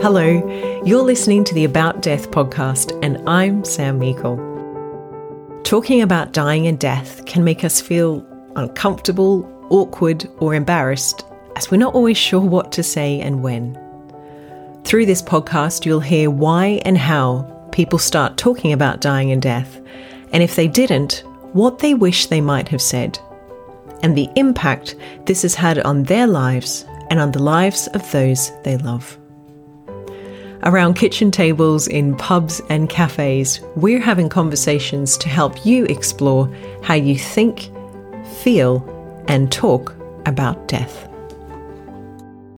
Hello, you're listening to the About Death podcast, and I'm Sam Meikle. Talking about dying and death can make us feel uncomfortable, awkward, or embarrassed, as we're not always sure what to say and when. Through this podcast, you'll hear why and how people start talking about dying and death, and if they didn't, what they wish they might have said, and the impact this has had on their lives and on the lives of those they love. Around kitchen tables in pubs and cafes, we're having conversations to help you explore how you think, feel, and talk about death.